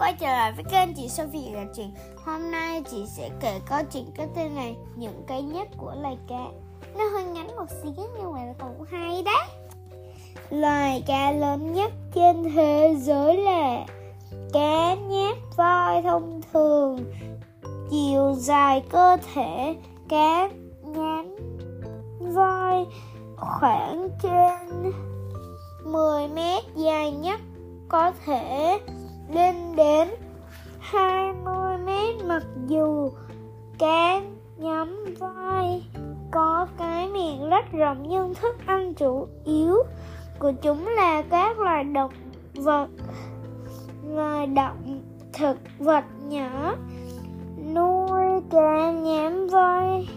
quay trở lại với kênh chị Sophie là chuyện Hôm nay chị sẽ kể câu chuyện cái tên này Những cái nhất của loài cá. Nó hơi ngắn một xíu nhưng mà cũng hay đấy. Loài cá lớn nhất trên thế giới là cá nhát voi thông thường, Chiều dài cơ thể, cá nhám voi khoảng trên 10 mét dài nhất có thể. Nhưng thức ăn chủ yếu của chúng là các loài động vật, loài động thực vật nhỏ, nuôi cá nhám voi,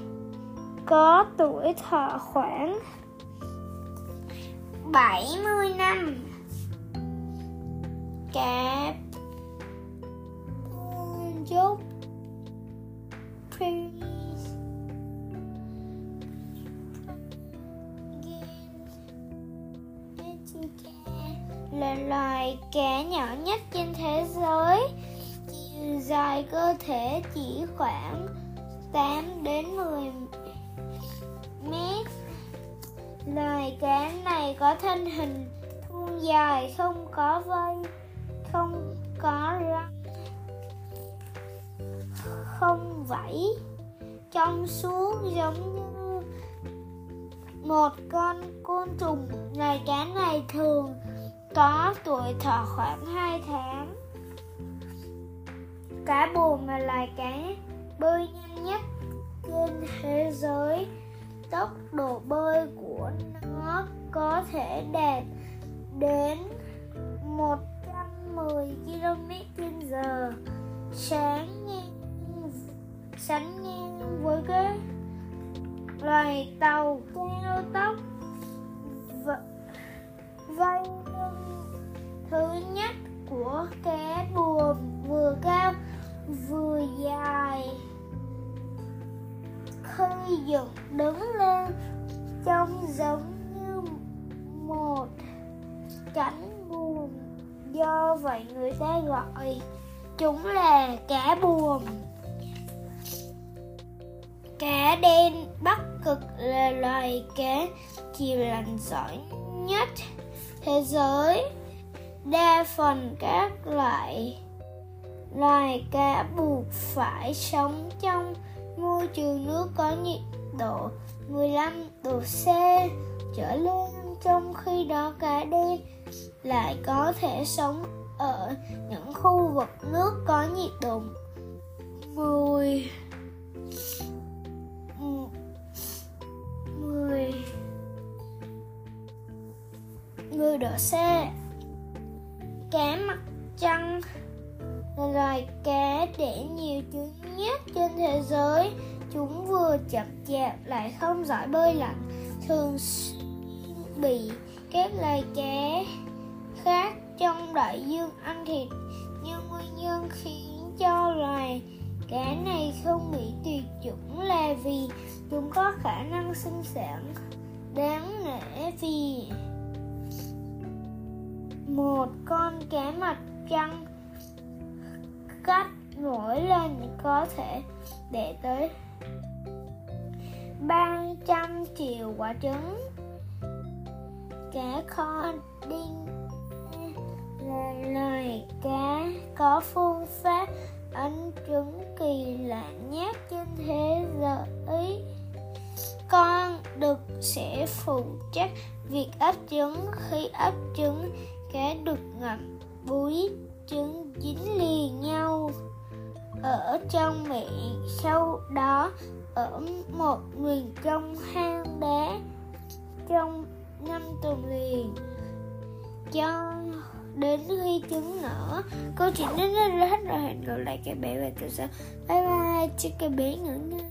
có tuổi thọ khoảng 70 năm. Cá là loài cá nhỏ nhất trên thế giới. Chiều dài cơ thể chỉ khoảng 8 đến 10 mét. Loài cá này có thân hình thon dài, không có vây không có răng, không vẫy. Trong suốt giống như một con côn trùng, loài cá này thường có tuổi thọ khoảng 2 tháng. Cá bùn là loài cá bơi nhanh nhất trên thế giới. Tốc độ bơi của nó có thể đạt đến 110 km h sáng ngang sánh ngang với cái loài tàu cao tốc vây thứ nhất của cá buồm vừa cao, vừa dài. Khi dựng đứng lên, trông giống như một cánh buồm do vậy người ta gọi chúng là cá buồm cá đen bắc cực là loài cá chiều lành giỏi nhất thế giới đa phần các loại loài cá buộc phải sống trong môi trường nước có nhiệt độ 15 độ C trở lên. Trong khi đó, cá đen lại có thể sống ở những khu vực nước có nhiệt độ 10 10 10 độ C cá mặt trăng. Là loài cá đẻ nhiều trứng nhất trên thế giới. Chúng vừa chậm chạp lại không giỏi bơi lặn, thường bị các loài cá khác trong đại dương ăn thịt. Nhưng nguyên nhân khiến cho loài cá này không bị tuyệt chủng là vì chúng có khả năng sinh sản đáng nể vì một con cá mặt trăng cắt mỗi lần có thể để tới 300 triệu quả trứng. Cá kho đinh là loài cá có phương pháp ấn trứng kỳ lạ nhất trên thế giới. Con được sẽ phụ trách việc ấp trứng. Khi ấp trứng cá được ngập búi trứng dính liền nhau ở trong miệng. Sau đó, ở một mình trong hang đá trong năm tuần liền, cho đến khi trứng nở, câu chuyện đến đây là hết rồi. Hẹn gặp lại các bé về tuần sau. Bye bye, chúc các bé ngủ ngon.